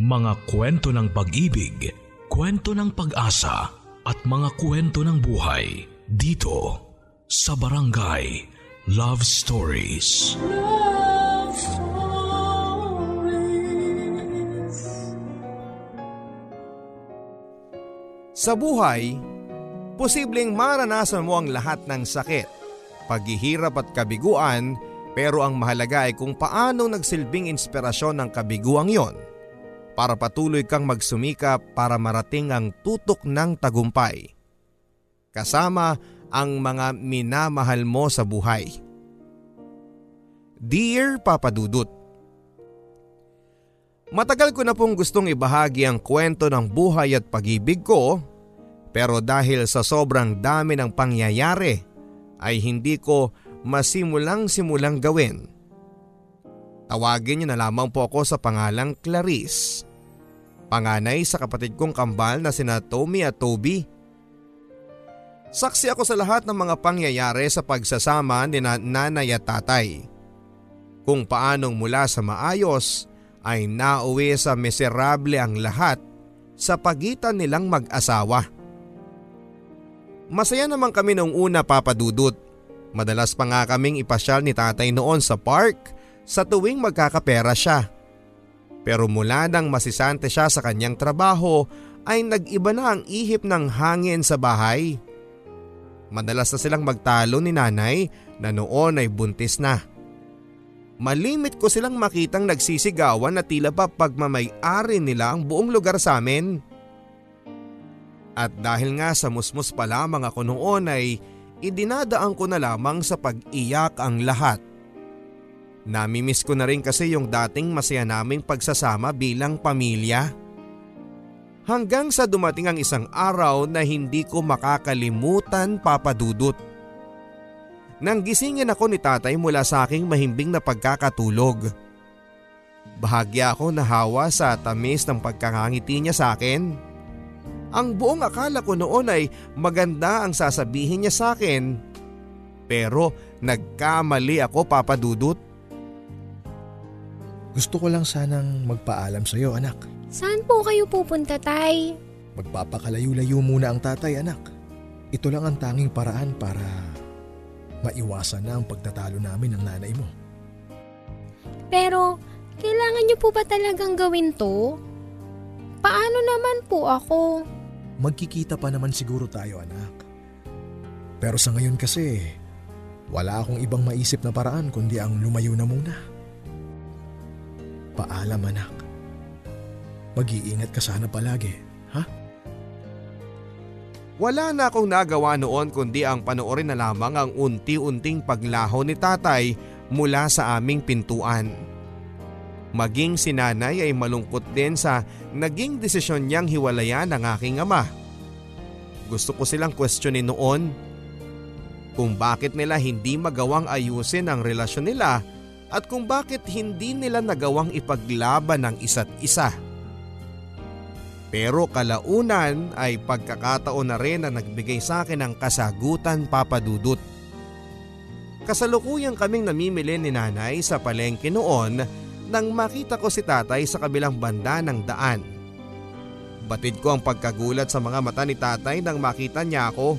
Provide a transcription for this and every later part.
Mga kwento ng pag-ibig, kwento ng pag-asa at mga kwento ng buhay dito sa Barangay Love Stories. Love Stories. Sa buhay, posibleng maranasan mo ang lahat ng sakit, paghihirap at kabiguan pero ang mahalaga ay kung paano nagsilbing inspirasyon ng kabiguang yon para patuloy kang magsumikap para marating ang tutok ng tagumpay. Kasama ang mga minamahal mo sa buhay. Dear Papa Dudut, Matagal ko na pong gustong ibahagi ang kwento ng buhay at pag-ibig ko pero dahil sa sobrang dami ng pangyayari ay hindi ko masimulang-simulang gawin. Tawagin niyo na lamang po ako sa pangalang Clarice. Panganay sa kapatid kong kambal na sina Tommy at Toby. Saksi ako sa lahat ng mga pangyayari sa pagsasama ni na nanay at tatay. Kung paanong mula sa maayos ay nauwi sa miserable ang lahat sa pagitan nilang mag-asawa. Masaya naman kami nung una papadudot Madalas pa nga kaming ipasyal ni tatay noon sa park sa tuwing magkakapera siya. Pero mula nang masisante siya sa kanyang trabaho ay nag-iba na ang ihip ng hangin sa bahay. Madalas na silang magtalo ni nanay na noon ay buntis na. Malimit ko silang makitang nagsisigawan na tila pa pagmamay-ari nila ang buong lugar sa amin. At dahil nga sa musmus pa lamang ako noon ay idinadaan ko na lamang sa pag-iyak ang lahat. Namimiss ko na rin kasi yung dating masaya naming pagsasama bilang pamilya. Hanggang sa dumating ang isang araw na hindi ko makakalimutan papadudot. Nang gisingin ako ni tatay mula sa aking mahimbing na pagkakatulog. Bahagya ako nahawa sa tamis ng pagkakangiti niya sa akin. Ang buong akala ko noon ay maganda ang sasabihin niya sa akin. Pero nagkamali ako papadudot. Gusto ko lang sanang magpaalam sa iyo anak. Saan po kayo pupunta tay? Magpapakalayo-layo muna ang tatay anak. Ito lang ang tanging paraan para maiwasan na ang pagtatalo namin ng nanay mo. Pero kailangan niyo po ba talagang gawin to? Paano naman po ako? magkikita pa naman siguro tayo anak. Pero sa ngayon kasi, wala akong ibang maisip na paraan kundi ang lumayo na muna. Paalam anak. Mag-iingat ka sana palagi, ha? Wala na akong nagawa noon kundi ang panoorin na lamang ang unti-unting paglaho ni tatay mula sa aming pintuan. Maging si nanay ay malungkot din sa naging desisyon niyang hiwalayan ng aking ama. Gusto ko silang questionin noon kung bakit nila hindi magawang ayusin ang relasyon nila at kung bakit hindi nila nagawang ipaglaban ng isa't isa. Pero kalaunan ay pagkakataon na rin na nagbigay sa akin ng kasagutan papadudot. Kasalukuyang kaming namimili ni nanay sa palengke noon nang makita ko si tatay sa kabilang banda ng daan. Batid ko ang pagkagulat sa mga mata ni tatay nang makita niya ako.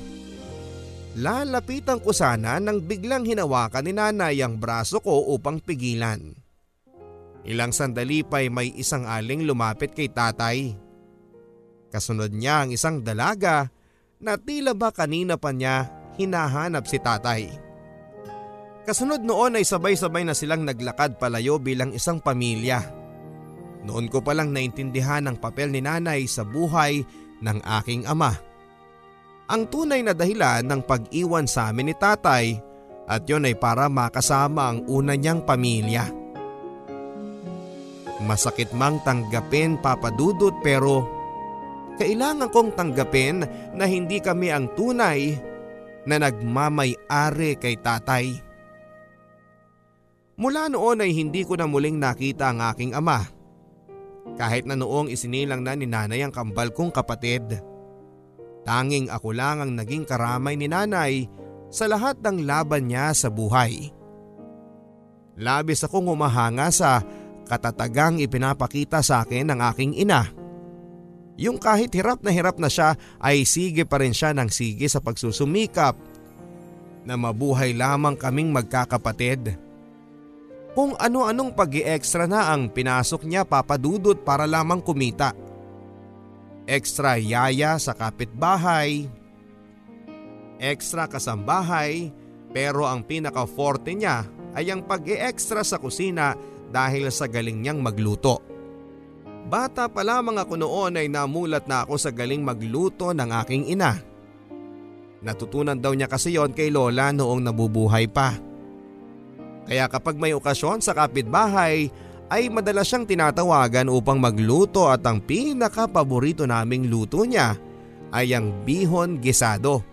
Lalapitan ko sana nang biglang hinawakan ni nanay ang braso ko upang pigilan. Ilang sandali pa'y may isang aling lumapit kay tatay. Kasunod niya ang isang dalaga na tila ba kanina pa niya hinahanap si tatay. Kasunod noon ay sabay-sabay na silang naglakad palayo bilang isang pamilya. Noon ko palang naintindihan ang papel ni nanay sa buhay ng aking ama. Ang tunay na dahilan ng pag-iwan sa amin ni tatay at yon ay para makasama ang una niyang pamilya. Masakit mang tanggapin papadudot pero kailangan kong tanggapin na hindi kami ang tunay na nagmamay-ari kay tatay. Mula noon ay hindi ko na muling nakita ang aking ama. Kahit na noong isinilang na ni nanay ang kambal kong kapatid. Tanging ako lang ang naging karamay ni nanay sa lahat ng laban niya sa buhay. Labis akong humahanga sa katatagang ipinapakita sa akin ng aking ina. Yung kahit hirap na hirap na siya ay sige pa rin siya ng sige sa pagsusumikap na mabuhay lamang kaming magkakapatid. Kung ano-anong pag extra na ang pinasok niya papadudot para lamang kumita. Extra yaya sa kapitbahay, extra kasambahay, pero ang pinaka-forte niya ay ang pag-e-extra sa kusina dahil sa galing niyang magluto. Bata pa lamang ako noon ay namulat na ako sa galing magluto ng aking ina. Natutunan daw niya kasi yon kay Lola noong nabubuhay pa. Kaya kapag may okasyon sa kapitbahay ay madalas siyang tinatawagan upang magluto at ang pinaka-paborito naming luto niya ay ang bihon gisado.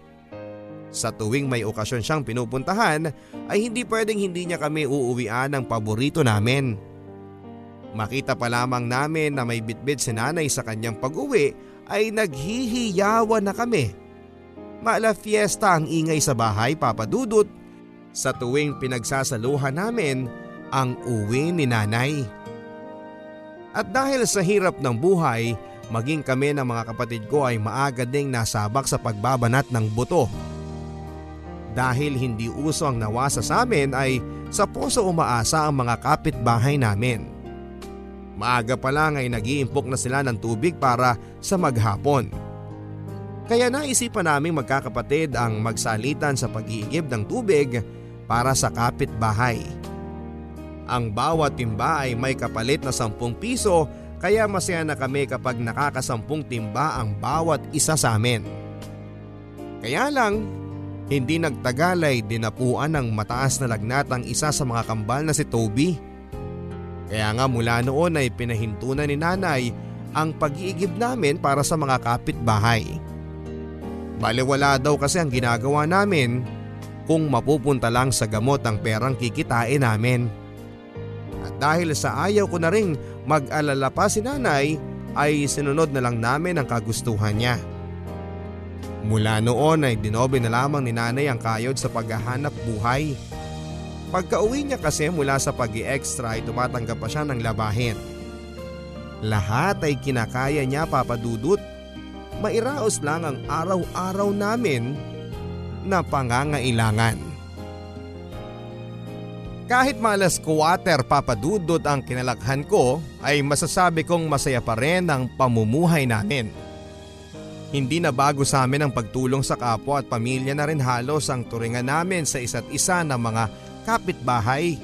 Sa tuwing may okasyon siyang pinupuntahan ay hindi pwedeng hindi niya kami uuwian ng paborito namin. Makita pa lamang namin na may bitbit si nanay sa kanyang pag-uwi ay naghihiyawan na kami. Maala fiesta ang ingay sa bahay papadudot sa tuwing pinagsasaluhan namin ang uwi ni nanay. At dahil sa hirap ng buhay, maging kami ng mga kapatid ko ay maaga ding nasabak sa pagbabanat ng buto. Dahil hindi uso ang nawasa sa amin ay sa puso umaasa ang mga kapitbahay namin. Maaga pa lang ay nag-iimpok na sila ng tubig para sa maghapon. Kaya naisipan naming magkakapatid ang magsalitan sa pag-iigib ng tubig para sa kapitbahay. Ang bawat timba ay may kapalit na 10 piso kaya masaya na kami kapag nakakasampung timba ang bawat isa sa amin. Kaya lang, hindi nagtagal ay dinapuan ng mataas na lagnat ang isa sa mga kambal na si Toby. Kaya nga mula noon ay pinahinto na ni nanay ang pag-iigib namin para sa mga kapitbahay. Baliwala daw kasi ang ginagawa namin kung mapupunta lang sa gamot ang perang kikitain namin. At dahil sa ayaw ko na ring mag-alala pa si nanay ay sinunod na lang namin ang kagustuhan niya. Mula noon ay dinobe na lamang ni nanay ang kayod sa paghahanap buhay. Pagka uwi niya kasi mula sa pag extra ay tumatanggap pa siya ng labahin. Lahat ay kinakaya niya papadudot. Mairaos lang ang araw-araw namin na pangangailangan. Kahit malas quarter papadudot ang kinalakhan ko ay masasabi kong masaya pa rin ang pamumuhay namin. Hindi na bago sa amin ang pagtulong sa kapwa at pamilya na rin halos ang turingan namin sa isa't isa ng mga kapitbahay.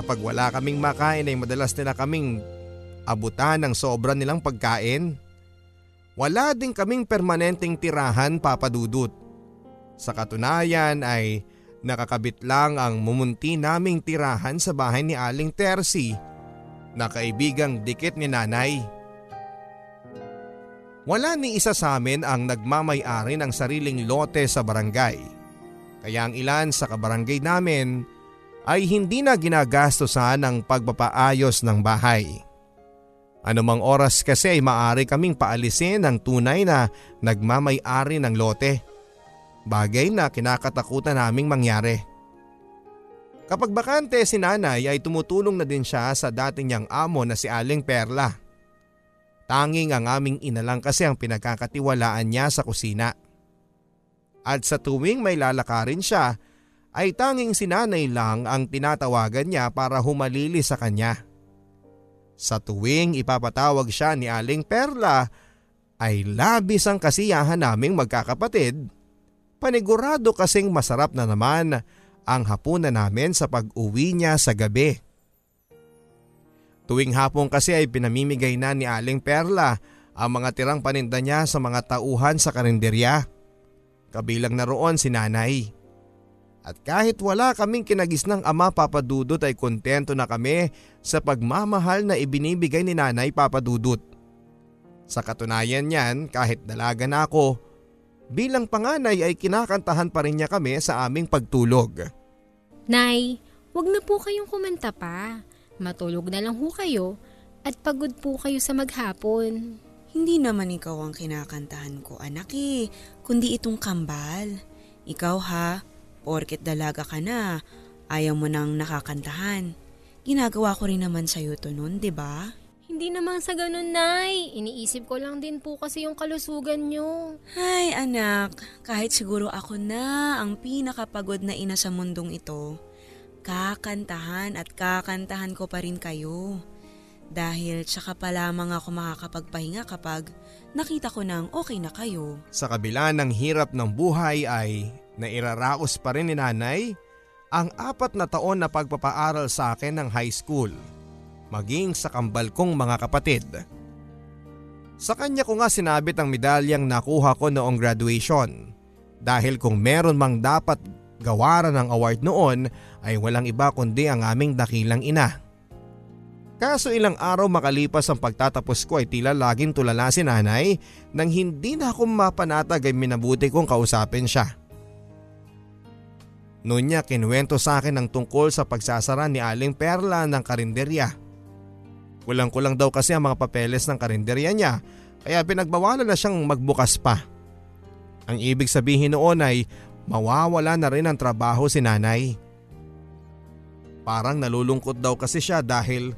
Kapag wala kaming makain ay madalas nila kaming abutan ng sobra nilang pagkain. Wala din kaming permanenteng tirahan papadudot. Sa katunayan ay nakakabit lang ang mumunti naming tirahan sa bahay ni Aling Tersi na kaibigang dikit ni nanay. Wala ni isa sa amin ang nagmamay-ari ng sariling lote sa barangay. Kaya ang ilan sa kabarangay namin ay hindi na ginagastosan ng pagpapaayos ng bahay. Anumang oras kasi ay maaari kaming paalisin ng tunay na nagmamay-ari ng lote. Bagay na kinakatakutan naming mangyari. Kapag bakante si nanay ay tumutulong na din siya sa dati niyang amo na si Aling Perla. Tanging ang aming inalang kasi ang pinagkakatiwalaan niya sa kusina. At sa tuwing may lalakarin siya, ay tanging si nanay lang ang tinatawagan niya para humalili sa kanya. Sa tuwing ipapatawag siya ni Aling Perla, ay labis ang kasiyahan naming magkakapatid. Panigurado kasing masarap na naman ang hapunan namin sa pag-uwi niya sa gabi. Tuwing hapon kasi ay pinamimigay na ni Aling Perla ang mga tirang paninda niya sa mga tauhan sa karinderya. Kabilang na roon si nanay. At kahit wala kaming kinagis ng ama papadudot ay kontento na kami sa pagmamahal na ibinibigay ni nanay papadudot. Sa katunayan niyan kahit dalaga na ako, bilang panganay ay kinakantahan pa rin niya kami sa aming pagtulog. Nay, wag na po kayong kumanta pa. Matulog na lang ho kayo at pagod po kayo sa maghapon. Hindi naman ikaw ang kinakantahan ko, anak eh, kundi itong kambal. Ikaw ha, porket dalaga ka na, ayaw mo nang nakakantahan. ginagawa ko rin naman sa'yo to nun, di ba? Hindi naman sa ganun, Nay. Iniisip ko lang din po kasi yung kalusugan nyo. Ay anak, kahit siguro ako na ang pinakapagod na ina sa mundong ito, kakantahan at kakantahan ko pa rin kayo. Dahil tsaka pa lamang ako makakapagpahinga kapag nakita ko nang okay na kayo. Sa kabila ng hirap ng buhay ay nairaraos pa rin ni nanay ang apat na taon na pagpapaaral sa akin ng high school, maging sa kambal kong mga kapatid. Sa kanya ko nga sinabit ang medalyang nakuha ko noong graduation dahil kung meron mang dapat gawaran ng award noon ay walang iba kundi ang aming dakilang ina. Kaso ilang araw makalipas ang pagtatapos ko ay tila laging tulala si nanay nang hindi na ako mapanatag ay minabuti kong kausapin siya. Noon niya kinuwento sa akin ang tungkol sa pagsasara ni Aling Perla ng karinderya. Kulang-kulang daw kasi ang mga papeles ng karinderya niya kaya pinagbawalan na siyang magbukas pa. Ang ibig sabihin noon ay mawawala na rin ang trabaho si nanay. Parang nalulungkot daw kasi siya dahil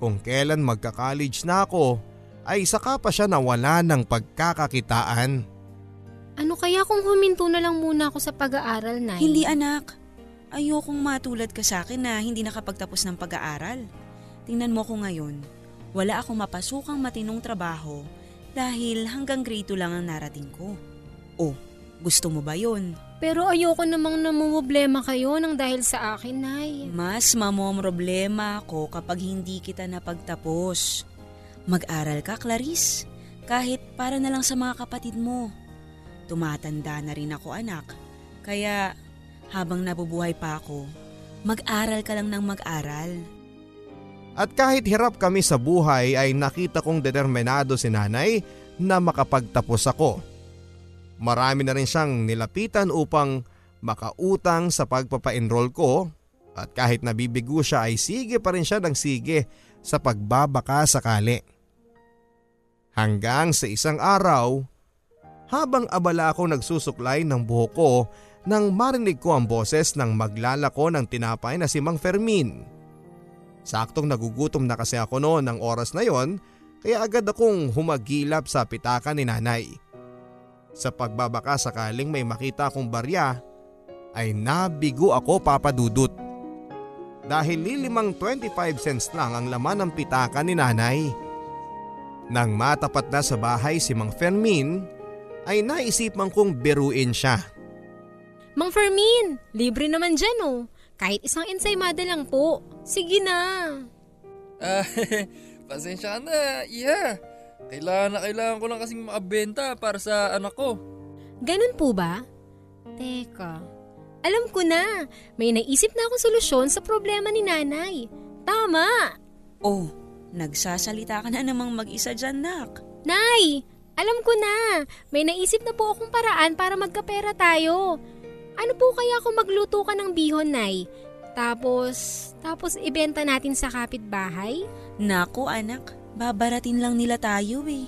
kung kailan magka-college na ako ay saka pa siya nawala ng pagkakakitaan. Ano kaya kung huminto na lang muna ako sa pag-aaral, Nay? Hindi anak, ayokong matulad ka sa akin na hindi nakapagtapos ng pag-aaral. Tingnan mo ko ngayon, wala akong mapasukang matinong trabaho dahil hanggang grade 2 lang ang narating ko. Oh, gusto mo ba yon? Pero ayoko namang namumblema kayo nang dahil sa akin, Nay. Mas mamomroblema ako kapag hindi kita napagtapos. Mag-aral ka, Clarice. Kahit para na lang sa mga kapatid mo. Tumatanda na rin ako, anak. Kaya habang nabubuhay pa ako, mag-aral ka lang ng mag-aral. At kahit hirap kami sa buhay ay nakita kong determinado si nanay na makapagtapos ako. Marami na rin siyang nilapitan upang makautang sa pagpapa-enroll ko at kahit nabibigo siya ay sige pa rin siya ng sige sa pagbabaka sakali. Hanggang sa isang araw, habang abala ako nagsusuklay ng buhok ko nang marinig ko ang boses ng maglalako ng tinapay na si Mang Fermin. Saktong nagugutom na kasi ako noon ng oras na yon kaya agad akong humagilap sa pitaka ni nanay. Sa pagbabaka sakaling may makita akong barya ay nabigo ako papadudot. Dahil lilimang 25 cents lang ang laman ng pitaka ni nanay. Nang matapat na sa bahay si Mang Fermin ay naisipan kong biruin siya. Mang Fermin, libre naman dyan oh. Kahit isang ensaymada lang po. Sige na. Ah, pasensya na, iya. Kailangan na kailangan ko lang kasing makabenta para sa anak ko. Ganun po ba? Teka, alam ko na. May naisip na akong solusyon sa problema ni nanay. Tama! Oh, nagsasalita ka na namang mag-isa dyan, nak. Nay, alam ko na. May naisip na po akong paraan para magkapera tayo. Ano po kaya kung magluto ka ng bihon, Nay? Tapos, tapos ibenta natin sa kapitbahay? Naku, anak. Babaratin lang nila tayo eh.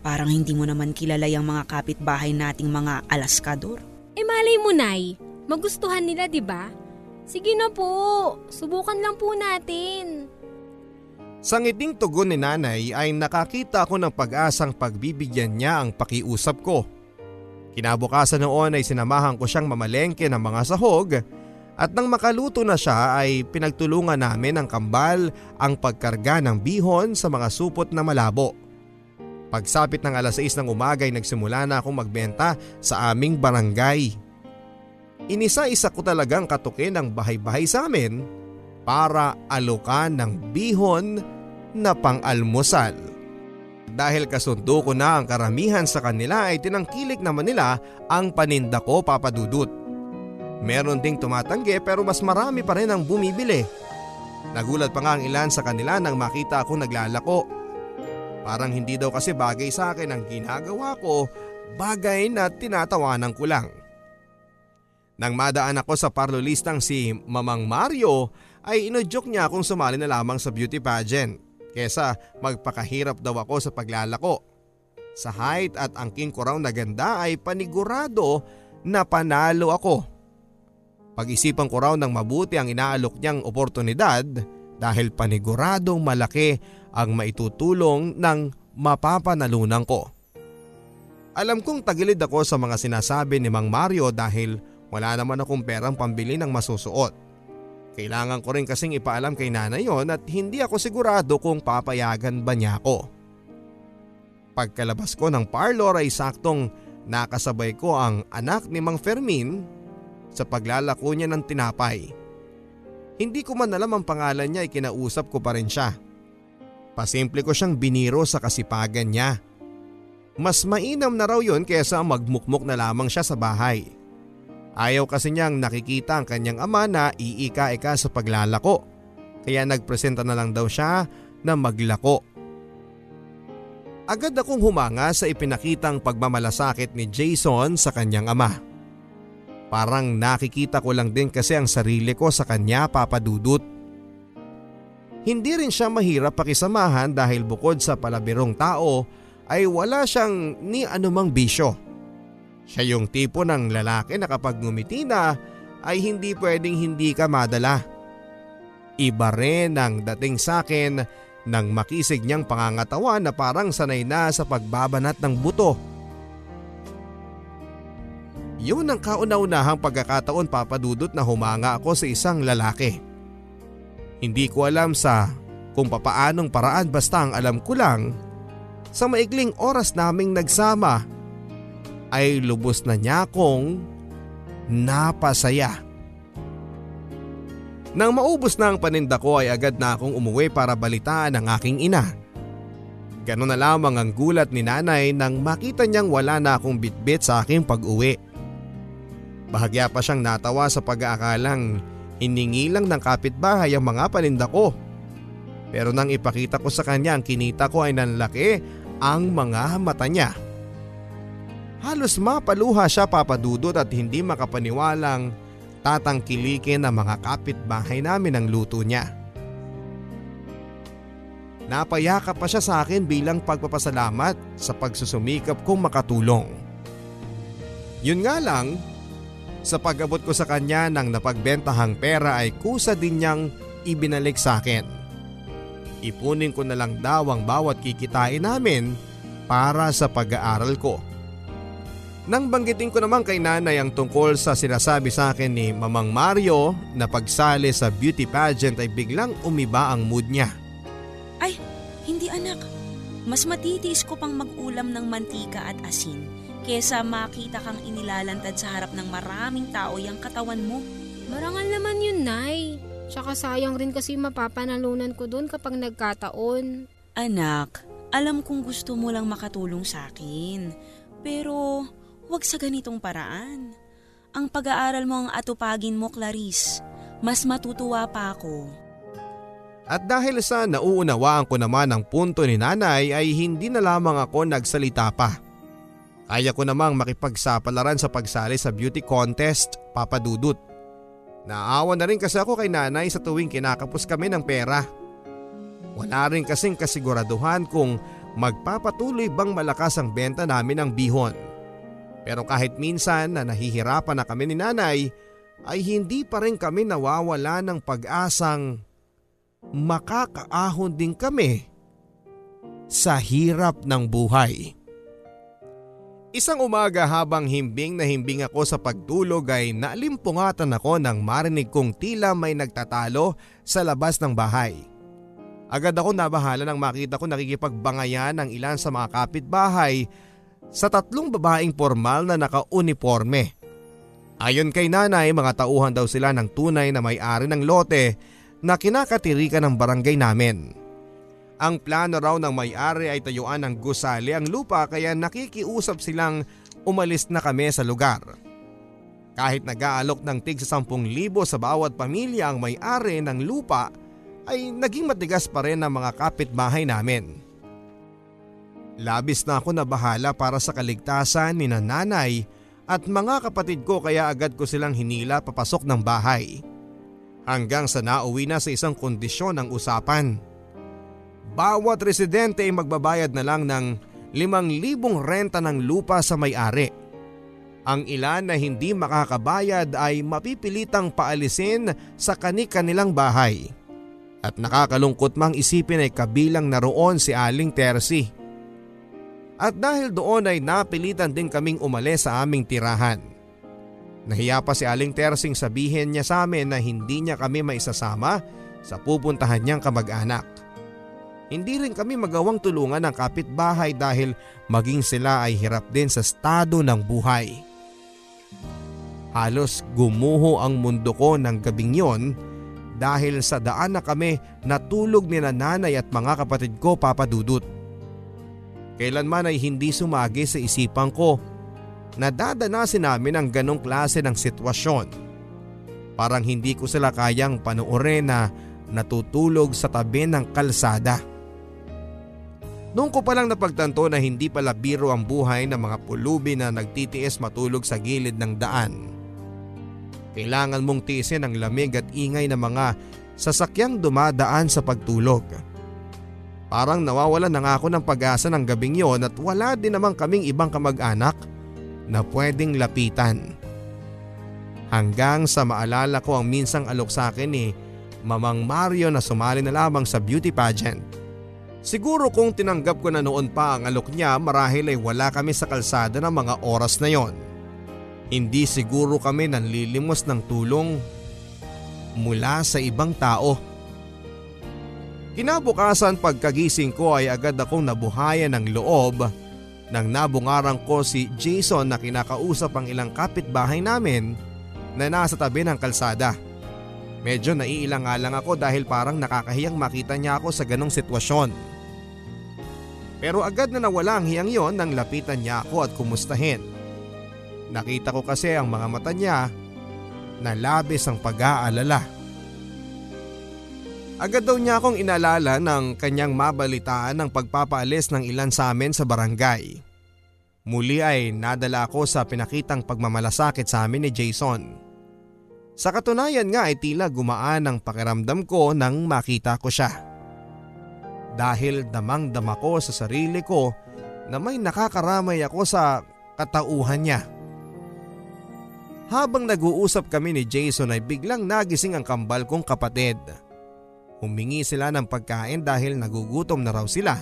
Parang hindi mo naman kilala yung mga kapitbahay nating mga alaskador. Eh malay mo, Nay. Magustuhan nila, di ba? Sige na po. Subukan lang po natin. Sa ngiting tugon ni nanay ay nakakita ako ng pag-asang pagbibigyan niya ang pakiusap ko. Kinabukasan noon ay sinamahan ko siyang mamalengke ng mga sahog at nang makaluto na siya ay pinagtulungan namin ng kambal ang pagkarga ng bihon sa mga supot na malabo. Pagsapit ng alas 6 ng umaga ay nagsimula na akong magbenta sa aming barangay. Inisa-isa ko talagang katukin ang bahay-bahay sa amin para alukan ng bihon na pang-almusal. Dahil kasundo ko na ang karamihan sa kanila ay tinangkilik naman nila ang paninda ko papadudot. Meron ding tumatanggi pero mas marami pa rin ang bumibili. Nagulat pa nga ang ilan sa kanila nang makita akong naglalako. Parang hindi daw kasi bagay sa akin ang ginagawa ko, bagay na tinatawanan ko lang. Nang madaan ako sa parlolistang si Mamang Mario ay inudyok niya akong sumali na lamang sa beauty pageant kesa magpakahirap daw ako sa paglalako. Sa height at angking ko raw na ganda ay panigurado na panalo ako. Pag-isipan ko raw ng mabuti ang inaalok niyang oportunidad dahil paniguradong malaki ang maitutulong ng mapapanalunan ko. Alam kong tagilid ako sa mga sinasabi ni Mang Mario dahil wala naman akong perang pambili ng masusuot. Kailangan ko rin kasing ipaalam kay nanay yon at hindi ako sigurado kung papayagan ba niya ako. Pagkalabas ko ng parlor ay saktong nakasabay ko ang anak ni Mang Fermin sa paglalako niya ng tinapay. Hindi ko man alam ang pangalan niya ay kinausap ko pa rin siya. Pasimple ko siyang biniro sa kasipagan niya. Mas mainam na raw yun kaysa magmukmuk na lamang siya sa bahay. Ayaw kasi niyang nakikita ang kanyang ama na iika-ika sa paglalako. Kaya nagpresenta na lang daw siya na maglako. Agad akong humanga sa ipinakitang pagmamalasakit ni Jason sa kanyang ama. Parang nakikita ko lang din kasi ang sarili ko sa kanya papadudot. Hindi rin siya mahirap pakisamahan dahil bukod sa palabirong tao ay wala siyang ni anumang bisyo. Siya yung tipo ng lalaki na kapag ngumiti na ay hindi pwedeng hindi ka madala. Iba rin ang dating sa akin nang makisig niyang pangangatawan na parang sanay na sa pagbabanat ng buto. Yun ang kauna-unahang pagkakataon papadudot na humanga ako sa isang lalaki. Hindi ko alam sa kung papaanong paraan basta ang alam ko lang sa maikling oras naming nagsama ay lubos na niya akong napasaya. Nang maubos na ang paninda ko ay agad na akong umuwi para balitaan ang aking ina. Ganon na lamang ang gulat ni nanay nang makita niyang wala na akong bitbit sa aking pag-uwi. Bahagya pa siyang natawa sa pag-aakalang hiningi lang ng kapitbahay ang mga paninda ko. Pero nang ipakita ko sa kanya ang kinita ko ay nanlaki ang mga mata niya. Halos mapaluha siya papadudot at hindi makapaniwalang tatangkilikin ang mga kapitbahay namin ang luto niya. Napayakap pa siya sa akin bilang pagpapasalamat sa pagsusumikap kong makatulong. Yun nga lang, sa pag-abot ko sa kanya ng napagbentahang pera ay kusa din niyang ibinalik sa akin. Ipunin ko na lang daw ang bawat kikitain namin para sa pag-aaral ko. Nang banggitin ko naman kay nanay ang tungkol sa sinasabi sa akin ni Mamang Mario na pagsali sa beauty pageant ay biglang umiba ang mood niya. Ay, hindi anak. Mas matitiis ko pang mag-ulam ng mantika at asin kesa makita kang inilalantad sa harap ng maraming tao yung katawan mo. Marangal naman yun, Nay. Tsaka sayang rin kasi mapapanalunan ko doon kapag nagkataon. Anak, alam kong gusto mo lang makatulong sa akin. Pero Huwag sa ganitong paraan. Ang pag-aaral mo ang atupagin mo, Clarice. Mas matutuwa pa ako. At dahil sa nauunawaan ko naman ang punto ni nanay ay hindi na lamang ako nagsalita pa. Kaya ko namang makipagsapalaran sa pagsali sa beauty contest, papadudot. Naawa na rin kasi ako kay nanay sa tuwing kinakapos kami ng pera. Wala rin kasing kasiguraduhan kung magpapatuloy bang malakas ang benta namin ng bihon. Pero kahit minsan na nahihirapan na kami ni nanay ay hindi pa rin kami nawawala ng pag-asang makakaahon din kami sa hirap ng buhay. Isang umaga habang himbing na himbing ako sa pagtulog ay naalimpungatan ako nang marinig kong tila may nagtatalo sa labas ng bahay. Agad ako nabahala nang makita ko nakikipagbangayan ng ilan sa mga kapitbahay sa tatlong babaeng formal na naka-uniforme. Ayon kay nanay, mga tauhan daw sila ng tunay na may-ari ng lote na kinakatirikan ng barangay namin. Ang plano raw ng may-ari ay tayuan ng gusali ang lupa kaya nakikiusap silang umalis na kami sa lugar. Kahit nag-aalok ng tig sa 10,000 sa bawat pamilya ang may-ari ng lupa ay naging matigas pa rin ang mga kapitbahay namin. Labis na ako na bahala para sa kaligtasan ni nanay at mga kapatid ko kaya agad ko silang hinila papasok ng bahay. Hanggang sa nauwi na sa isang kondisyon ang usapan. Bawat residente ay magbabayad na lang ng 5,000 renta ng lupa sa may-ari. Ang ilan na hindi makakabayad ay mapipilitang paalisin sa kani-kanilang bahay. At nakakalungkot mang isipin ay kabilang naroon si Aling Tersi. At dahil doon ay napilitan din kaming umalis sa aming tirahan. Nahiya pa si Aling Tersing sabihin niya sa amin na hindi niya kami maisasama sa pupuntahan niyang kamag-anak. Hindi rin kami magawang tulungan ng kapitbahay dahil maging sila ay hirap din sa estado ng buhay. Halos gumuho ang mundo ko ng gabing yon dahil sa daan na kami natulog ni nanay at mga kapatid ko papadudot. Kailanman ay hindi sumagi sa isipan ko na dadanasin namin ang ganong klase ng sitwasyon. Parang hindi ko sila kayang panoorin na natutulog sa tabi ng kalsada. Noong ko palang napagtanto na hindi pala biro ang buhay ng mga pulubi na nagtitiis matulog sa gilid ng daan. Kailangan mong tiisin ang lamig at ingay ng mga sasakyang dumadaan sa pagtulog. Parang nawawalan na nga ako ng pag-asa ng gabing yon at wala din naman kaming ibang kamag-anak na pwedeng lapitan. Hanggang sa maalala ko ang minsang alok sa akin ni Mamang Mario na sumali na lamang sa beauty pageant. Siguro kung tinanggap ko na noon pa ang alok niya marahil ay wala kami sa kalsada ng mga oras na yon. Hindi siguro kami nanlilimos ng tulong mula sa ibang tao. Kinabukasan pagkagising ko ay agad akong nabuhayan ng loob nang nabungarang ko si Jason na kinakausap ang ilang kapitbahay namin na nasa tabi ng kalsada. Medyo naiilang nga lang ako dahil parang nakakahiyang makita niya ako sa ganong sitwasyon. Pero agad na nawala ang hiyang yon nang lapitan niya ako at kumustahin. Nakita ko kasi ang mga mata niya na labis ang pag-aalala. Agad daw niya akong inalala ng kanyang mabalitaan ng pagpapaalis ng ilan sa amin sa barangay. Muli ay nadala ako sa pinakitang pagmamalasakit sa amin ni Jason. Sa katunayan nga ay tila gumaan ang pakiramdam ko nang makita ko siya. Dahil damang dama ko sa sarili ko na may nakakaramay ako sa katauhan niya. Habang nag-uusap kami ni Jason ay biglang nagising ang kambal kong kapatid. Humingi sila ng pagkain dahil nagugutom na raw sila.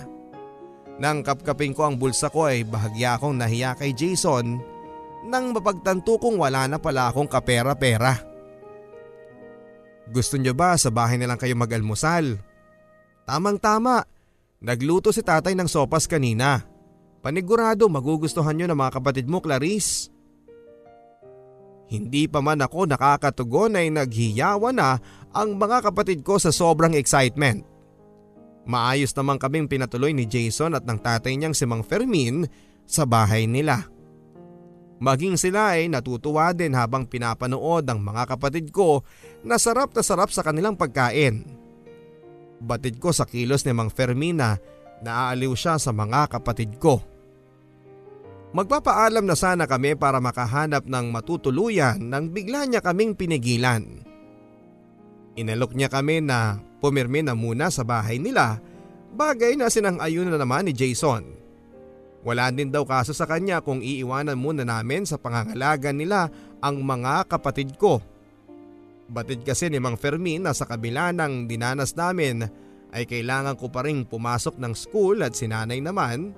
Nang kapkapin ko ang bulsa ko ay bahagya akong nahiya kay Jason nang mapagtanto kong wala na pala akong kapera-pera. Gusto nyo ba sa bahay na lang kayo mag-almusal? Tamang tama, nagluto si tatay ng sopas kanina. Panigurado magugustuhan nyo ng mga kapatid mo Clarice. Hindi pa man ako nakakatugon ay naghiyawa na ang mga kapatid ko sa sobrang excitement. Maayos naman kaming pinatuloy ni Jason at ng tatay niyang si Mang Fermin sa bahay nila. Maging sila ay natutuwa din habang pinapanood ang mga kapatid ko na sarap na sarap sa kanilang pagkain. Batid ko sa kilos ni Mang Fermin na naaaliw siya sa mga kapatid ko. Magpapaalam na sana kami para makahanap ng matutuluyan nang bigla niya kaming pinigilan. Inalok niya kami na pumirmi na muna sa bahay nila bagay na sinang-ayun na naman ni Jason. Wala din daw kaso sa kanya kung iiwanan muna namin sa pangangalaga nila ang mga kapatid ko. Batid kasi ni Mang Fermin na sa kabila ng dinanas namin ay kailangan ko pa rin pumasok ng school at sinanay naman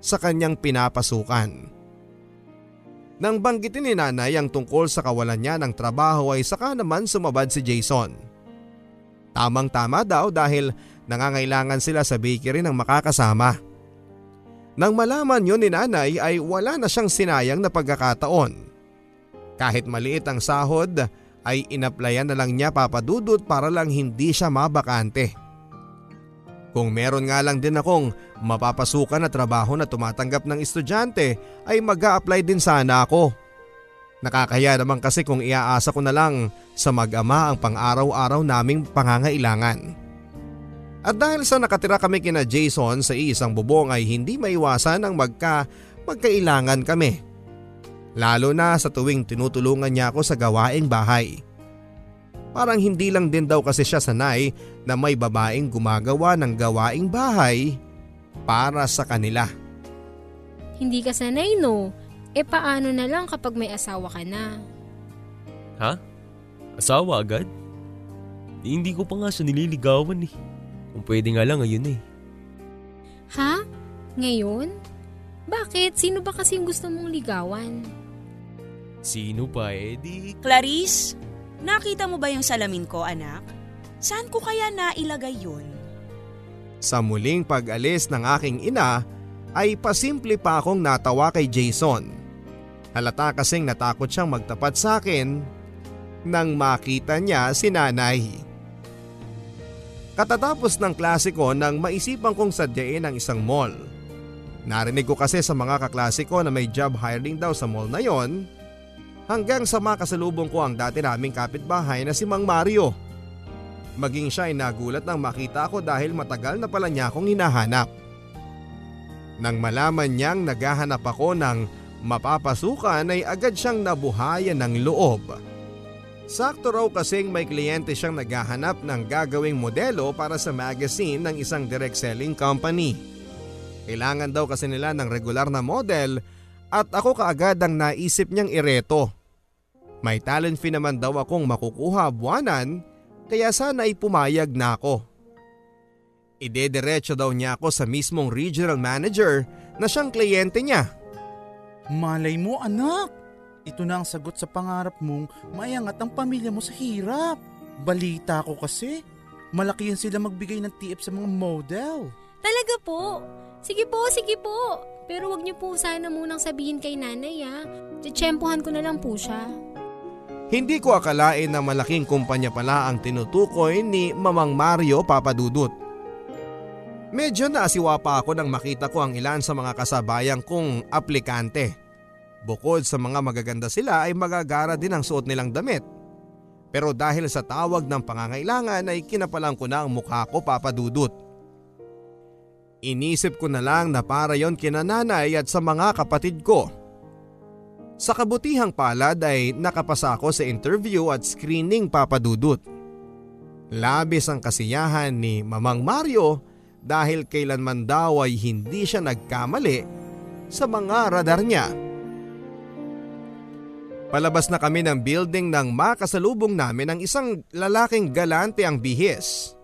sa kanyang pinapasukan. Nang banggitin ni nanay ang tungkol sa kawalan niya ng trabaho ay saka naman sumabad si Jason. Tamang tama daw dahil nangangailangan sila sa bakery ng makakasama. Nang malaman yon ni nanay ay wala na siyang sinayang na pagkakataon. Kahit maliit ang sahod ay inaplayan na lang niya papadudot para lang hindi siya mabakante. Kung meron nga lang din akong mapapasukan na trabaho na tumatanggap ng estudyante ay mag apply din sana ako. Nakakaya naman kasi kung iaasa ko na lang sa mag-ama ang pang-araw-araw naming pangangailangan. At dahil sa nakatira kami kina Jason sa isang bubong ay hindi maiwasan ang magka magkailangan kami. Lalo na sa tuwing tinutulungan niya ako sa gawaing bahay. Parang hindi lang din daw kasi siya sanay na may babaeng gumagawa ng gawaing bahay para sa kanila. Hindi ka sanay no? E paano na lang kapag may asawa ka na? Ha? Asawa agad? Eh, hindi ko pa nga siya nililigawan eh. Kung pwede nga lang ngayon eh. Ha? Ngayon? Bakit? Sino ba kasing gusto mong ligawan? Sino pa eh di... Clarice, nakita mo ba yung salamin ko, anak? Saan ko kaya nailagay yun? Sa muling pag-alis ng aking ina ay pasimple pa akong natawa kay Jason. Halata kasing natakot siyang magtapat sa akin nang makita niya si nanay. Katatapos ng klase ko nang maisipan kong sadyain ang isang mall. Narinig ko kasi sa mga kaklase ko na may job hiring daw sa mall na yon hanggang sa makasalubong ko ang dati naming kapitbahay na si Mang Mario. Maging siya ay nagulat nang makita ako dahil matagal na pala niya akong hinahanap. Nang malaman niyang naghahanap ako ng mapapasukan ay agad siyang nabuhayan ng loob. Sakto raw kasing may kliyente siyang naghahanap ng gagawing modelo para sa magazine ng isang direct selling company. Kailangan daw kasi nila ng regular na model at ako kaagad ang naisip niyang ireto. May talent fee naman daw akong makukuha buwanan kaya sana ay pumayag na ako. Idediretso daw niya ako sa mismong regional manager na siyang kliyente niya. Malay mo anak, ito na ang sagot sa pangarap mong mayangat ang pamilya mo sa hirap. Balita ko kasi, malaki yan sila magbigay ng TF sa mga model. Talaga po? Sige po, sige po. Pero wag niyo po sana munang sabihin kay nanay ha. Titsyempohan ko na lang po siya. Hindi ko akalain na malaking kumpanya pala ang tinutukoy ni Mamang Mario Papadudut. Medyo naasiwa pa ako nang makita ko ang ilan sa mga kasabayang kong aplikante. Bukod sa mga magaganda sila ay magagara din ang suot nilang damit. Pero dahil sa tawag ng pangangailangan ay kinapalang ko na ang mukha ko papadudot. Inisip ko na lang na para yon kina nanay at sa mga kapatid ko. Sa kabutihang palad ay nakapasa ako sa interview at screening papadudot. Labis ang kasiyahan ni Mamang Mario dahil kailanman daw ay hindi siya nagkamali sa mga radar niya. Palabas na kami ng building nang makasalubong namin ang isang lalaking galante ang bihis.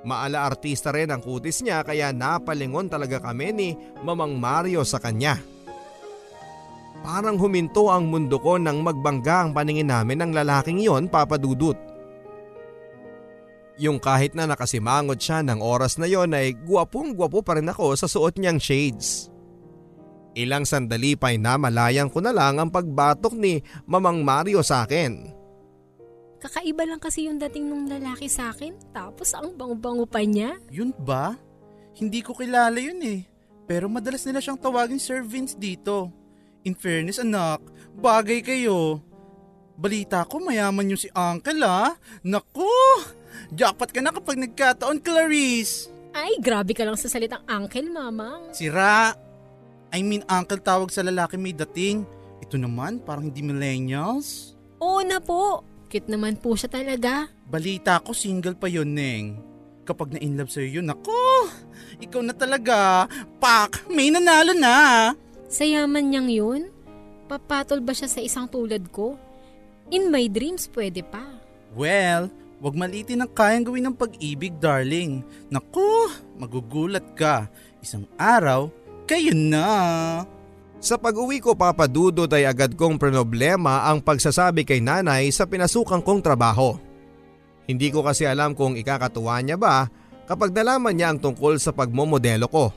Maala artista rin ang kutis niya kaya napalingon talaga kami ni Mamang Mario sa kanya. Parang huminto ang mundo ko nang magbangga ang paningin namin ng lalaking yon papadudot. Yung kahit na nakasimangot siya ng oras na yon ay guwapong guwapo pa rin ako sa suot niyang shades. Ilang sandali pa'y namalayan ko na lang ang pagbatok ni Mamang Mario sa akin. Kakaiba lang kasi yung dating nung lalaki sa akin. Tapos ang bango-bango pa niya. Yun ba? Hindi ko kilala yun eh. Pero madalas nila siyang tawagin Sir Vince dito. In fairness anak, bagay kayo. Balita ko mayaman yung si Uncle ah. Naku, jackpot ka na kapag nagkataon Clarice. Ay, grabe ka lang sa salitang uncle, mamang. Sira. I mean uncle tawag sa lalaki may dating. Ito naman parang hindi millennials. Oo na po. Cute naman po siya talaga. Balita ko single pa yun, Neng. Kapag na-inlove sa'yo yun, ako, ikaw na talaga. Pak, may nanalo na. Sa yaman niyang yun? Papatol ba siya sa isang tulad ko? In my dreams, pwede pa. Well, wag malitin ang kayang gawin ng pag-ibig, darling. Naku, magugulat ka. Isang araw, kayo na. Sa pag-uwi ko papadudot ay agad kong problema ang pagsasabi kay nanay sa pinasukan kong trabaho. Hindi ko kasi alam kung ikakatuwa niya ba kapag nalaman niya ang tungkol sa pagmomodelo ko.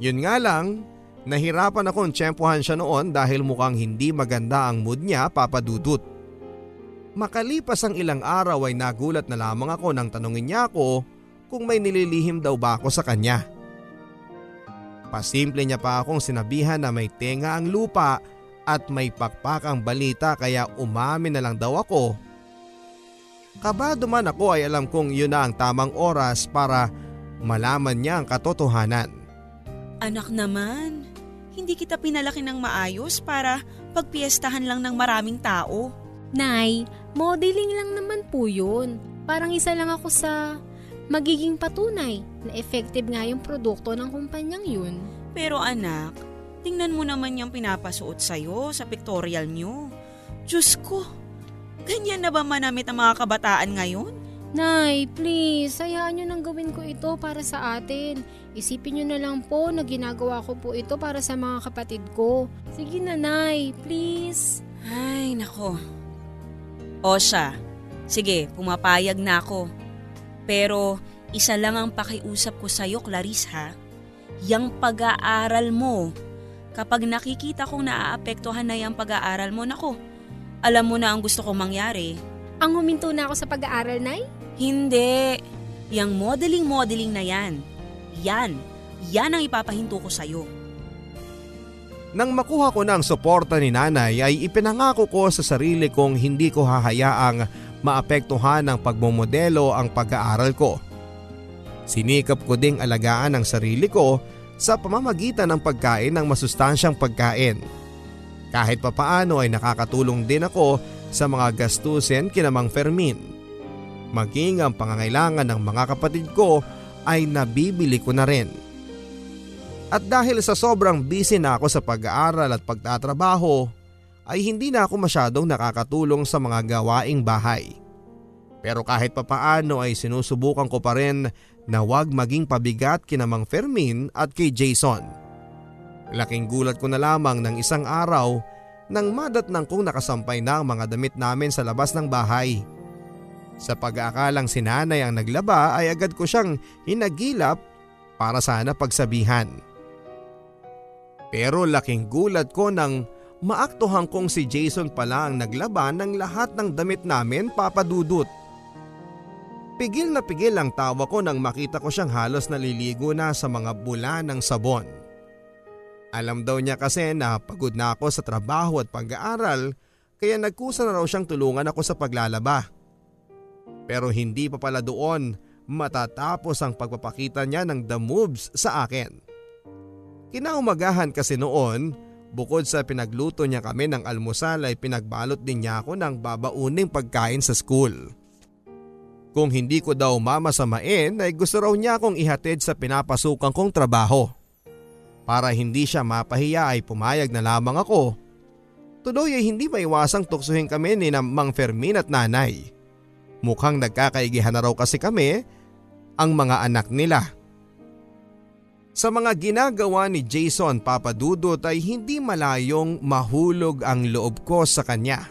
Yun nga lang, nahirapan akong tsempuhan siya noon dahil mukhang hindi maganda ang mood niya papadudot. Makalipas ang ilang araw ay nagulat na lamang ako nang tanungin niya ako kung may nililihim daw ba ako sa kanya. Pasimple niya pa akong sinabihan na may tenga ang lupa at may pakpak ang balita kaya umamin na lang daw ako. Kabado man ako ay alam kong yun na ang tamang oras para malaman niya ang katotohanan. Anak naman, hindi kita pinalaki ng maayos para pagpiestahan lang ng maraming tao. Nay, modeling lang naman po yun. Parang isa lang ako sa magiging patunay na effective nga yung produkto ng kumpanyang yun. Pero anak, tingnan mo naman yung pinapasuot sa'yo sa pictorial nyo. Diyos ko, Ganyan na ba manamit ang mga kabataan ngayon? Nay, please, hayaan nyo nang gawin ko ito para sa atin. Isipin nyo na lang po na ginagawa ko po ito para sa mga kapatid ko. Sige na, Nay, please. Ay, nako. O siya, sige, pumapayag na ako. Pero isa lang ang pakiusap ko sa'yo, Clarice ha. Yang pag-aaral mo. Kapag nakikita kong naaapektuhan na yung pag-aaral mo, nako, alam mo na ang gusto kong mangyari. Ang huminto na ako sa pag-aaral, Nay? Hindi. Yang modeling-modeling na yan. Yan. Yan ang ipapahinto ko sa'yo. Nang makuha ko ng suporta ni nanay ay ipinangako ko sa sarili kong hindi ko hahayaang maapektuhan ng pagmomodelo ang pag-aaral ko. Sinikap ko ding alagaan ang sarili ko sa pamamagitan ng pagkain ng masustansyang pagkain. Kahit papaano ay nakakatulong din ako sa mga gastusin kinamang Fermin maging ang pangangailangan ng mga kapatid ko ay nabibili ko na rin. At dahil sa sobrang busy na ako sa pag-aaral at pagtatrabaho, ay hindi na ako masyadong nakakatulong sa mga gawaing bahay. Pero kahit papaano ay sinusubukan ko pa rin na wag maging pabigat kina Mang Fermin at kay Jason. Laking gulat ko na lamang ng isang araw nang madatnang kong nakasampay na ang mga damit namin sa labas ng bahay. Sa pag-aakalang sinanay ang naglaba ay agad ko siyang hinagilap para sana pagsabihan. Pero laking gulat ko nang maaktuhan kong si Jason pala ang naglaba ng lahat ng damit namin papadudot. Pigil na pigil ang tawa ko nang makita ko siyang halos naliligo na sa mga bula ng sabon. Alam daw niya kasi na pagod na ako sa trabaho at pag-aaral kaya nagkusa na raw siyang tulungan ako sa paglalaba. Pero hindi pa pala doon matatapos ang pagpapakita niya ng the moves sa akin. Kinaumagahan kasi noon, bukod sa pinagluto niya kami ng almusal ay pinagbalot din niya ako ng babauning pagkain sa school. Kung hindi ko daw mamasamain ay gusto raw niya akong ihatid sa pinapasukan kong trabaho. Para hindi siya mapahiya ay pumayag na lamang ako. Tuloy ay hindi maiwasang tuksuhin kami ni Mang Fermin at nanay. Mukhang nagkakaigihan na raw kasi kami ang mga anak nila. Sa mga ginagawa ni Jason Papadudot ay hindi malayong mahulog ang loob ko sa kanya.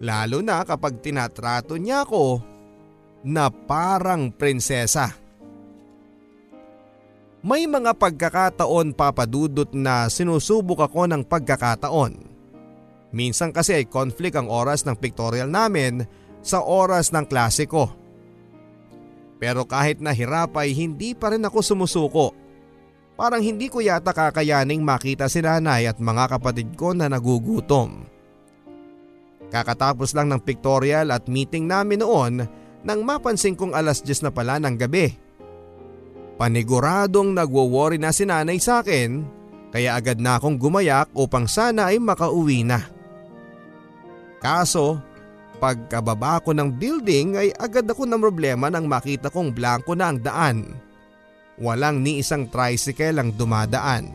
Lalo na kapag tinatrato niya ako na parang prinsesa. May mga pagkakataon papadudot na sinusubok ako ng pagkakataon. Minsan kasi ay conflict ang oras ng pictorial namin sa oras ng klase ko. Pero kahit nahirap ay hindi pa rin ako sumusuko. Parang hindi ko yata kakayaning makita si nanay at mga kapatid ko na nagugutom. Kakatapos lang ng pictorial at meeting namin noon nang mapansin kong alas 10 na pala ng gabi. Paniguradong nagwo-worry na si nanay sa akin kaya agad na akong gumayak upang sana ay makauwi na. Kaso Pagkababa ko ng building ay agad ako ng problema nang makita kong blanco na ang daan. Walang ni isang tricycle ang dumadaan.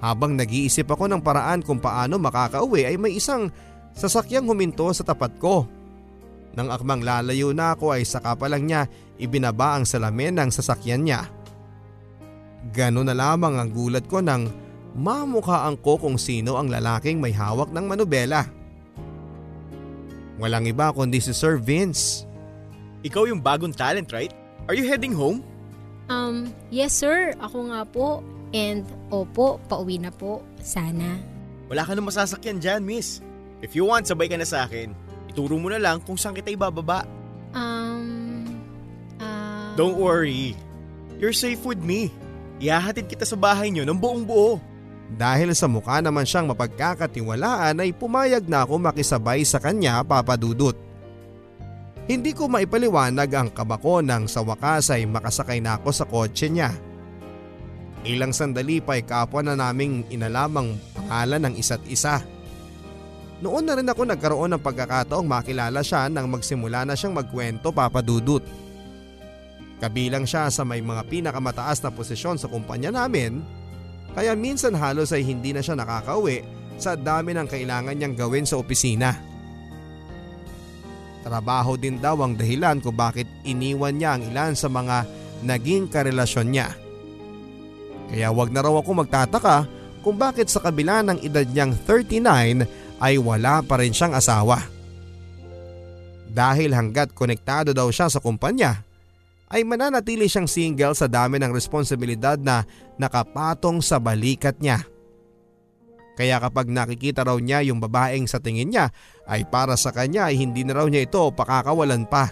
Habang nag-iisip ako ng paraan kung paano makakauwi ay may isang sasakyang huminto sa tapat ko. Nang akmang lalayo na ako ay saka pa lang niya ibinaba ang salamin ng sasakyan niya. Ganoon na lamang ang gulat ko nang mamukhaan ko kung sino ang lalaking may hawak ng manubela. Walang iba kundi si Sir Vince. Ikaw yung bagong talent, right? Are you heading home? Um, yes sir. Ako nga po. And opo, pauwi na po. Sana. Wala ka na masasakyan dyan, miss. If you want, sabay ka na sa akin. Ituro mo na lang kung saan kita ibababa. Um, uh... Don't worry. You're safe with me. Ihahatid kita sa bahay niyo ng buong buo. Dahil sa mukha naman siyang mapagkakatiwalaan ay pumayag na ako makisabay sa kanya papadudot. Hindi ko maipaliwanag ang kabako nang sa wakas ay makasakay na ako sa kotse niya. Ilang sandali pa ay kapwa na naming inalamang pangalan ng isa't isa. Noon na rin ako nagkaroon ng pagkakataong makilala siya nang magsimula na siyang magkwento papadudot. Kabilang siya sa may mga pinakamataas na posisyon sa kumpanya namin kaya minsan halos ay hindi na siya nakakauwi sa dami ng kailangan niyang gawin sa opisina. Trabaho din daw ang dahilan kung bakit iniwan niya ang ilan sa mga naging karelasyon niya. Kaya wag na raw ako magtataka kung bakit sa kabila ng edad niyang 39 ay wala pa rin siyang asawa. Dahil hanggat konektado daw siya sa kumpanya, ay mananatili siyang single sa dami ng responsibilidad na nakapatong sa balikat niya. Kaya kapag nakikita raw niya yung babaeng sa tingin niya ay para sa kanya ay hindi na raw niya ito pakakawalan pa.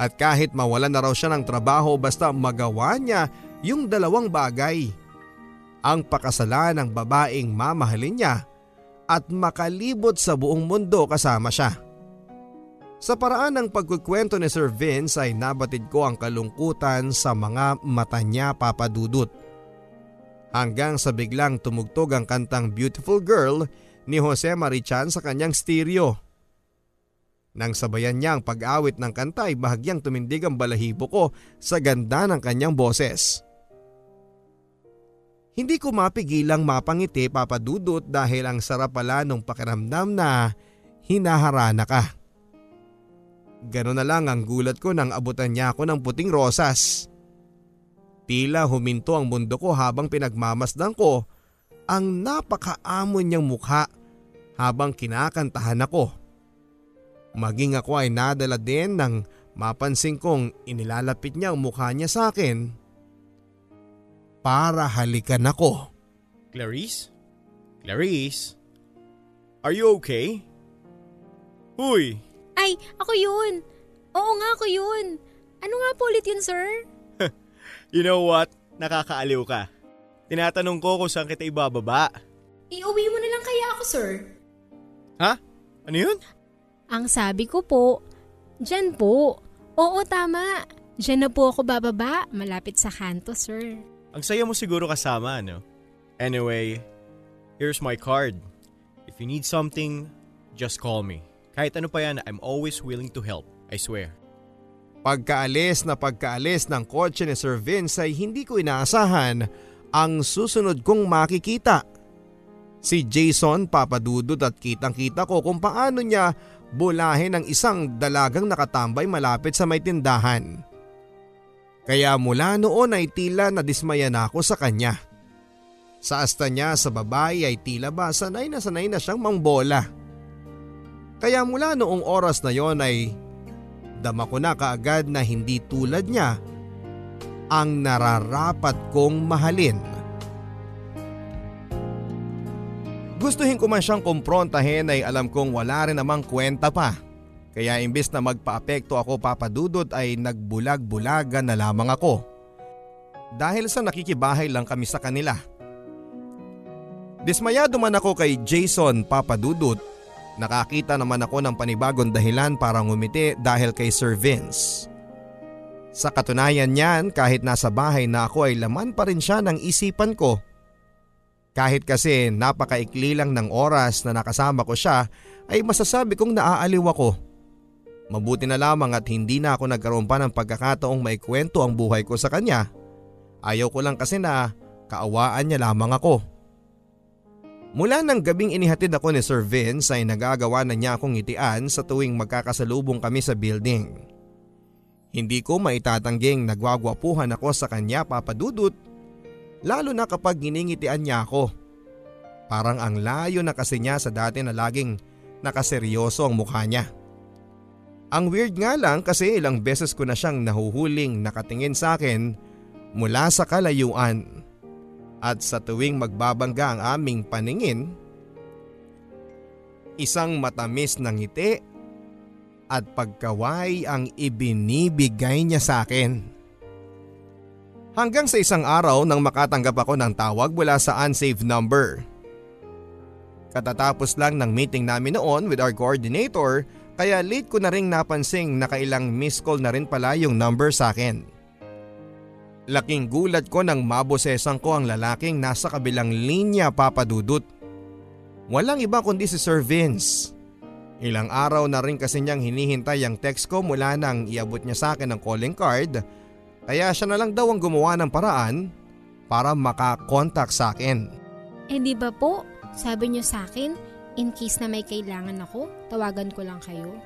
At kahit mawalan na raw siya ng trabaho basta magawa niya yung dalawang bagay. Ang pakasalan ng babaeng mamahalin niya at makalibot sa buong mundo kasama siya. Sa paraan ng pagkukwento ni Sir Vince ay nabatid ko ang kalungkutan sa mga mata niya papadudot. Hanggang sa biglang tumugtog ang kantang Beautiful Girl ni Jose Marichan sa kanyang stereo. Nang sabayan niya ang pag-awit ng kanta ay bahagyang tumindig ang balahibo ko sa ganda ng kanyang boses. Hindi ko mapigilang mapangiti papadudot dahil ang sarap pala nung pakiramdam na hinaharana ka. Ganoon na lang ang gulat ko nang abutan niya ako ng puting rosas. Tila huminto ang mundo ko habang pinagmamasdan ko ang napakaamon niyang mukha habang kinakantahan ako. Maging ako ay nadala din nang mapansin kong inilalapit niya ang mukha niya sa akin para halikan ako. Clarice? Clarice? Are you okay? Huy, Ay, ako yun. Oo nga ako yun. Ano nga po ulit yun, sir? You know what? Nakakaaliw ka. Tinatanong ko kung saan kita ibababa. Iuwi mo na lang kaya ako, sir. Ha? Ano yun? Ang sabi ko po, dyan po. Oo, tama. Dyan na po ako bababa, malapit sa kanto, sir. Ang saya mo siguro kasama, ano? Anyway, here's my card. If you need something, just call me. Kahit ano pa yan, I'm always willing to help. I swear. Pagkaalis na pagkaalis ng kotse ni Sir Vince ay hindi ko inaasahan ang susunod kong makikita. Si Jason papadudod at kitang kita ko kung paano niya bulahin ang isang dalagang nakatambay malapit sa may tindahan. Kaya mula noon ay tila nadismaya na ako sa kanya. Sa asta niya sa babae ay tila ba sanay na sanay na siyang mangbola. Kaya mula noong oras na yon ay dama ko na kaagad na hindi tulad niya ang nararapat kong mahalin. Gustuhin ko man siyang kumprontahin ay alam kong wala rin namang kwenta pa. Kaya imbes na magpaapekto ako papadudot ay nagbulag-bulagan na lamang ako. Dahil sa nakikibahay lang kami sa kanila. Dismayado man ako kay Jason papadudot Nakakita naman ako ng panibagong dahilan para ngumiti dahil kay Sir Vince. Sa katunayan niyan kahit nasa bahay na ako ay laman pa rin siya ng isipan ko. Kahit kasi napakaikli lang ng oras na nakasama ko siya ay masasabi kong naaaliw ako. Mabuti na lamang at hindi na ako nagkaroon pa ng pagkakataong maikwento ang buhay ko sa kanya. Ayaw ko lang kasi na kaawaan niya lamang ako. Mula ng gabing inihatid ako ni Sir Vince ay nagagawa na niya akong itian sa tuwing magkakasalubong kami sa building. Hindi ko maitatangging nagwagwapuhan ako sa kanya papadudot lalo na kapag giningitian niya ako. Parang ang layo na kasi niya sa dati na laging nakaseryoso ang mukha niya. Ang weird nga lang kasi ilang beses ko na siyang nahuhuling nakatingin sa akin mula sa kalayuan. At sa tuwing magbabangga ang aming paningin, isang matamis na ngiti at pagkaway ang ibinibigay niya sa akin. Hanggang sa isang araw nang makatanggap ako ng tawag mula sa unsaved number. Katatapos lang ng meeting namin noon with our coordinator kaya late ko na ring napansing nakailang miss call na rin pala yung number sa akin. Laking gulat ko nang mabosesan ko ang lalaking nasa kabilang linya papadudot. Walang iba kundi si Sir Vince. Ilang araw na rin kasi niyang hinihintay ang text ko mula nang iabot niya sa akin ang calling card kaya siya na lang daw ang gumawa ng paraan para makakontak sa akin. Eh di ba po, sabi niyo sa akin, In case na may kailangan ako, tawagan ko lang kayo.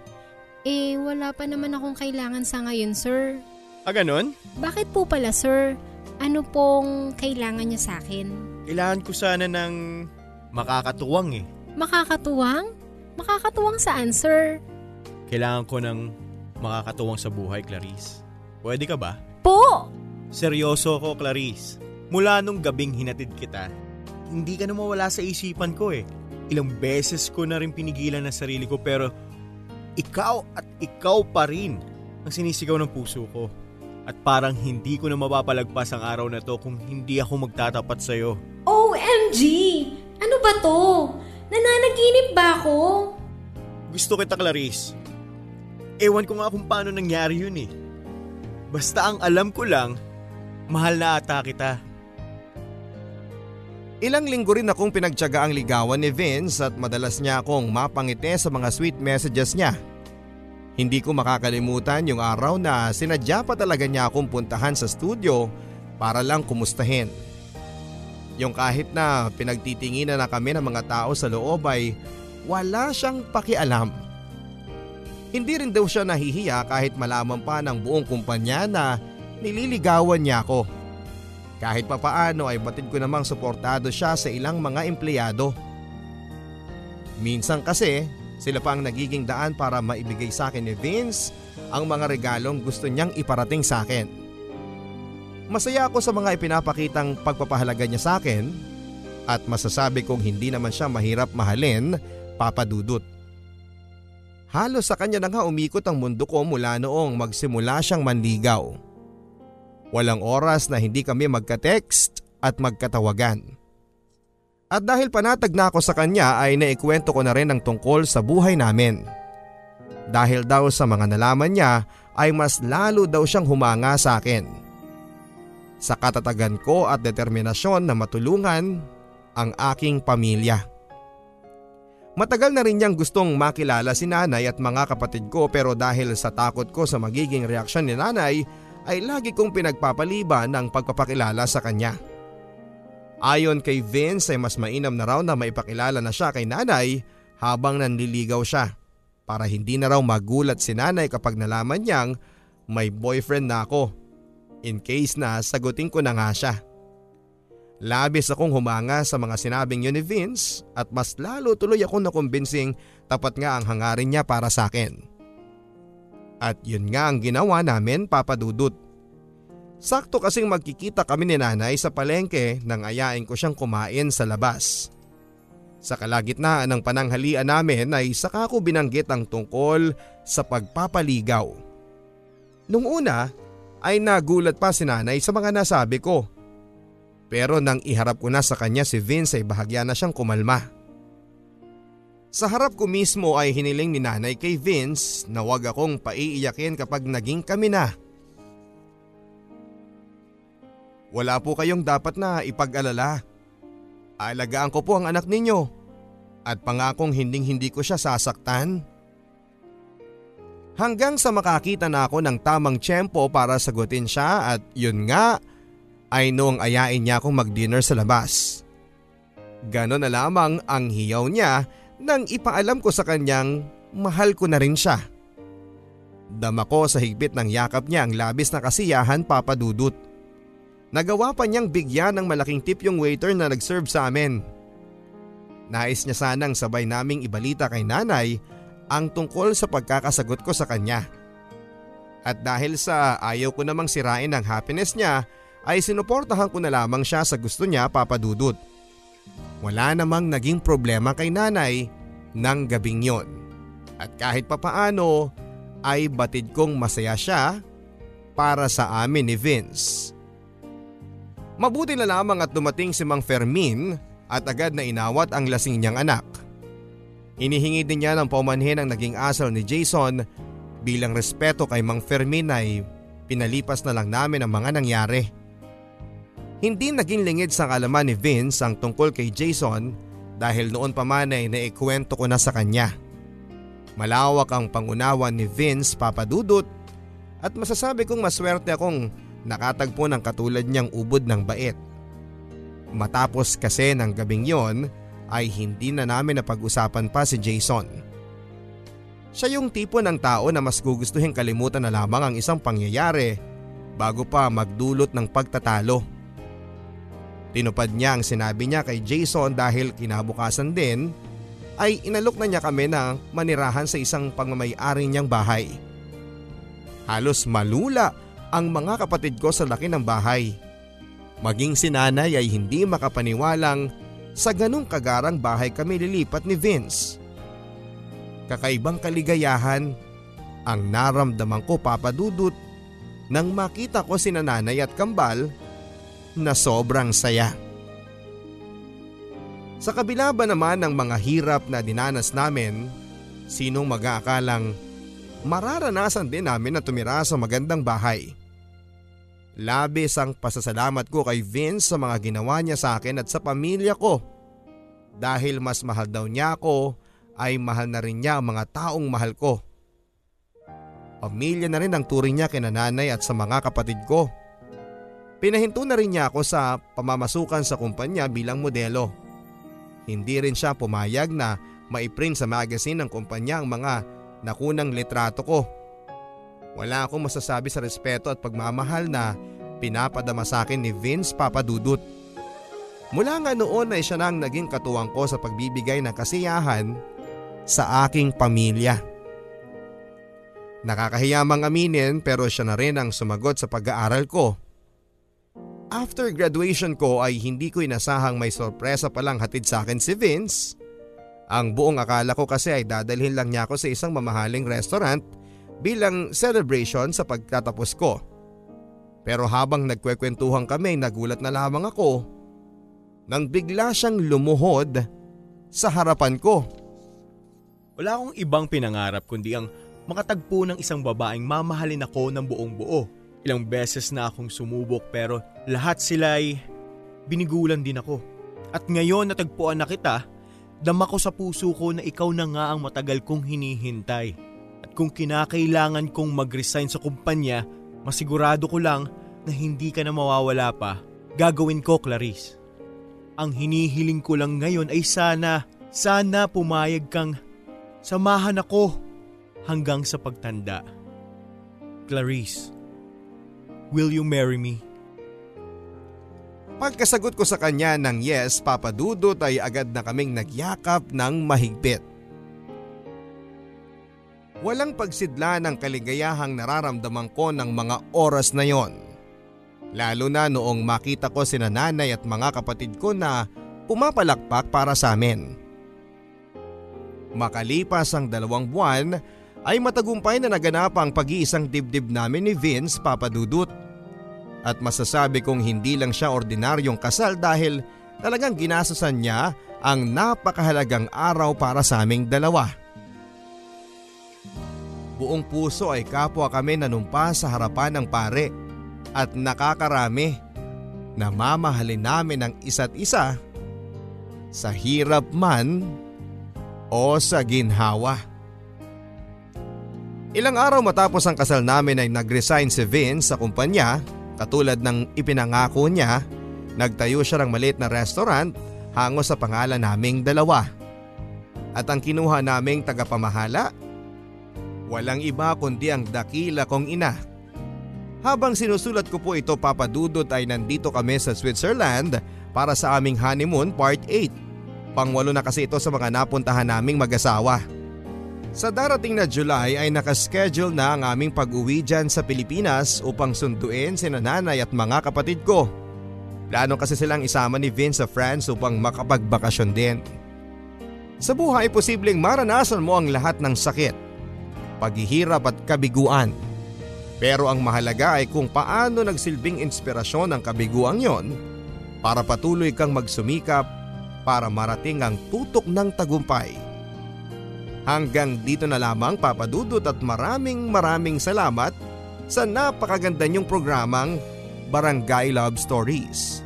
Eh, wala pa naman akong kailangan sa ngayon, sir. Ah, ganun? Bakit po pala, sir? Ano pong kailangan niya sa akin? Kailangan ko sana ng makakatuwang eh. Makakatuwang? Makakatuwang saan, sir? Kailangan ko ng makakatuwang sa buhay, Clarice. Pwede ka ba? Po! Seryoso ko, Clarice. Mula nung gabing hinatid kita, hindi ka na mawala sa isipan ko eh. Ilang beses ko na rin pinigilan ang sarili ko pero ikaw at ikaw pa rin ang sinisigaw ng puso ko. At parang hindi ko na mapapalagpas ang araw na to kung hindi ako magtatapat sa'yo. OMG! Ano ba to? Nananaginip ba ako? Gusto kita, Clarice. Ewan ko nga kung paano nangyari yun eh. Basta ang alam ko lang, mahal na ata kita. Ilang linggo rin akong pinagtyaga ang ligawan ni Vince at madalas niya akong mapangiti sa mga sweet messages niya. Hindi ko makakalimutan yung araw na sinadya pa talaga niya akong puntahan sa studio para lang kumustahin. Yung kahit na pinagtitinginan na kami ng mga tao sa loob ay wala siyang pakialam. Hindi rin daw siya nahihiya kahit malaman pa ng buong kumpanya na nililigawan niya ako. Kahit papaano ay batid ko namang suportado siya sa ilang mga empleyado. Minsan kasi sila pa ang nagiging daan para maibigay sa akin ni Vince ang mga regalong gusto niyang iparating sa akin. Masaya ako sa mga ipinapakitang pagpapahalaga niya sa akin at masasabi kong hindi naman siya mahirap mahalin, Papa Dudut. Halos sa kanya na nga umikot ang mundo ko mula noong magsimula siyang manligaw. Walang oras na hindi kami magka-text at magkatawagan. At dahil panatag na ako sa kanya ay naikwento ko na rin ang tungkol sa buhay namin. Dahil daw sa mga nalaman niya ay mas lalo daw siyang humanga sa akin. Sa katatagan ko at determinasyon na matulungan ang aking pamilya. Matagal na rin niyang gustong makilala si nanay at mga kapatid ko pero dahil sa takot ko sa magiging reaksyon ni nanay ay lagi kong pinagpapaliban ng pagpapakilala sa kanya. Ayon kay Vince ay mas mainam na raw na maipakilala na siya kay nanay habang nanliligaw siya para hindi na raw magulat si nanay kapag nalaman niyang may boyfriend na ako in case na sagutin ko na nga siya. Labis akong humanga sa mga sinabing yun ni Vince at mas lalo tuloy ako nakumbinsing tapat nga ang hangarin niya para sa akin. At yun nga ang ginawa namin papadudot. Sakto kasing magkikita kami ni nanay sa palengke nang ayain ko siyang kumain sa labas. Sa kalagitnaan ng pananghalian namin ay saka ko binanggit ang tungkol sa pagpapaligaw. Nung una ay nagulat pa si nanay sa mga nasabi ko. Pero nang iharap ko na sa kanya si Vince ay bahagya na siyang kumalma. Sa harap ko mismo ay hiniling ni nanay kay Vince na wag akong paiiyakin kapag naging kami na. Wala po kayong dapat na ipag-alala. Alagaan ko po ang anak ninyo at pangakong hinding hindi ko siya sasaktan. Hanggang sa makakita na ako ng tamang tiyempo para sagutin siya at yun nga ay noong ayain niya akong mag-dinner sa labas. Ganon na lamang ang hiyaw niya nang ipaalam ko sa kanyang mahal ko na rin siya. Dama ko sa higpit ng yakap niya ang labis na kasiyahan papadudot. Nagawa pa niyang bigyan ng malaking tip yung waiter na nag-serve sa amin. Nais niya sanang sabay naming ibalita kay nanay ang tungkol sa pagkakasagot ko sa kanya. At dahil sa ayaw ko namang sirain ang happiness niya ay sinuportahan ko na lamang siya sa gusto niya papadudot. Wala namang naging problema kay nanay ng gabing yon. At kahit papaano ay batid kong masaya siya para sa amin ni Vince. Mabuti na lamang at dumating si Mang Fermin at agad na inawat ang lasing niyang anak. Inihingi din niya ng paumanhin ang naging asal ni Jason bilang respeto kay Mang Fermin ay pinalipas na lang namin ang mga nangyari. Hindi naging lingid sa kalaman ni Vince ang tungkol kay Jason dahil noon pa man ay naikwento ko na sa kanya. Malawak ang pangunawa ni Vince papadudot at masasabi kong maswerte akong nakatagpo ng katulad niyang ubod ng bait. Matapos kasi ng gabing yon ay hindi na namin napag-usapan pa si Jason. Siya yung tipo ng tao na mas gugustuhin kalimutan na lamang ang isang pangyayari bago pa magdulot ng pagtatalo. Tinupad niya ang sinabi niya kay Jason dahil kinabukasan din ay inalok na niya kami na manirahan sa isang pangmamayari niyang bahay. Halos malula ang mga kapatid ko sa laki ng bahay. Maging si nanay ay hindi makapaniwalang sa ganong kagarang bahay kami lilipat ni Vince. Kakaibang kaligayahan ang naramdaman ko papadudot nang makita ko si nanay at kambal na sobrang saya. Sa kabila ba naman ng mga hirap na dinanas namin, sinong mag-aakalang mararanasan din namin na tumira sa magandang bahay. Labis ang pasasalamat ko kay Vince sa mga ginawa niya sa akin at sa pamilya ko. Dahil mas mahal daw niya ako ay mahal na rin niya ang mga taong mahal ko. Pamilya na rin ang turing niya kina nanay at sa mga kapatid ko. Pinahinto na rin niya ako sa pamamasukan sa kumpanya bilang modelo. Hindi rin siya pumayag na maiprint sa magazine ng kumpanya ang mga nakunang litrato ko. Wala akong masasabi sa respeto at pagmamahal na pinapadama sa akin ni Vince Papadudut. Mula nga noon ay siya nang naging katuwang ko sa pagbibigay ng kasiyahan sa aking pamilya. Nakakahiyamang aminin pero siya na rin ang sumagot sa pag-aaral ko. After graduation ko ay hindi ko inasahang may sorpresa palang hatid sa akin si Vince. Ang buong akala ko kasi ay dadalhin lang niya ako sa isang mamahaling restaurant bilang celebration sa pagtatapos ko. Pero habang nagkwekwentuhan kami nagulat na lamang ako nang bigla siyang lumuhod sa harapan ko. Wala akong ibang pinangarap kundi ang makatagpo ng isang babaeng mamahalin ako ng buong buo. Ilang beses na akong sumubok pero lahat sila ay binigulan din ako. At ngayon natagpuan na kita, dama ko sa puso ko na ikaw na nga ang matagal kong hinihintay. Kung kinakailangan kong mag-resign sa kumpanya, masigurado ko lang na hindi ka na mawawala pa. Gagawin ko, Clarice. Ang hinihiling ko lang ngayon ay sana, sana pumayag kang samahan ako hanggang sa pagtanda. Clarice, will you marry me? Pagkasagot ko sa kanya ng yes, Papa Dudut ay agad na kaming nagyakap ng mahigpit. Walang pagsidla ng kaligayahang nararamdaman ko ng mga oras na yon. Lalo na noong makita ko si nanay at mga kapatid ko na pumapalakpak para sa amin. Makalipas ang dalawang buwan ay matagumpay na naganap ang pag-iisang dibdib namin ni Vince Papadudut. At masasabi kong hindi lang siya ordinaryong kasal dahil talagang ginasasan niya ang napakahalagang araw para sa aming dalawa. Buong puso ay kapwa kami nanumpa sa harapan ng pare at nakakarami na mamahalin namin ang isa't isa sa hirap man o sa ginhawa. Ilang araw matapos ang kasal namin ay nag-resign si Vince sa kumpanya katulad ng ipinangako niya, nagtayo siya ng maliit na restaurant hango sa pangalan naming dalawa. At ang kinuha naming tagapamahala, walang iba kundi ang dakila kong ina habang sinusulat ko po ito papadudot ay nandito kami sa Switzerland para sa aming honeymoon part 8. Pangwalo na kasi ito sa mga napuntahan naming mag-asawa. Sa darating na July ay nakaschedule na ang aming pag-uwi dyan sa Pilipinas upang sunduin si nanay at mga kapatid ko. Plano kasi silang isama ni Vince sa France upang makapagbakasyon din. Sa buhay posibleng maranasan mo ang lahat ng sakit, paghihirap at kabiguan. Pero ang mahalaga ay kung paano nagsilbing inspirasyon ang kabiguang yon para patuloy kang magsumikap para marating ang tutok ng tagumpay. Hanggang dito na lamang papadudot at maraming maraming salamat sa napakaganda niyong programang Barangay Love Stories.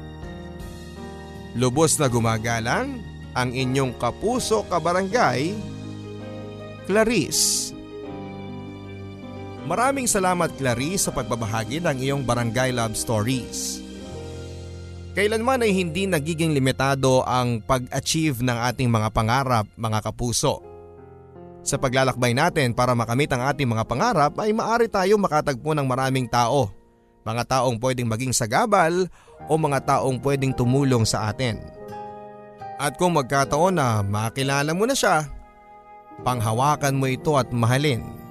Lubos na gumagalang ang inyong kapuso kabarangay, Clarice. Maraming salamat Clarice sa pagbabahagi ng iyong Barangay Love Stories. Kailanman ay hindi nagiging limitado ang pag-achieve ng ating mga pangarap, mga kapuso. Sa paglalakbay natin para makamit ang ating mga pangarap ay maari tayo makatagpo ng maraming tao. Mga taong pwedeng maging sagabal o mga taong pwedeng tumulong sa atin. At kung magkataon na makilala mo na siya, panghawakan mo ito at mahalin.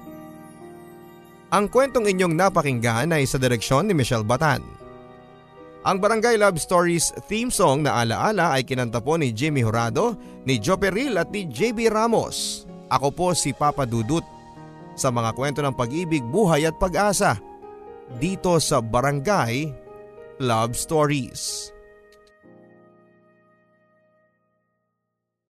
Ang kwentong inyong napakinggan ay sa direksyon ni Michelle Batan. Ang Barangay Love Stories theme song na alaala ay kinanta po ni Jimmy Horado, ni Joe Peril at ni JB Ramos. Ako po si Papa Dudut sa mga kwento ng pag-ibig, buhay at pag-asa dito sa Barangay Love Stories.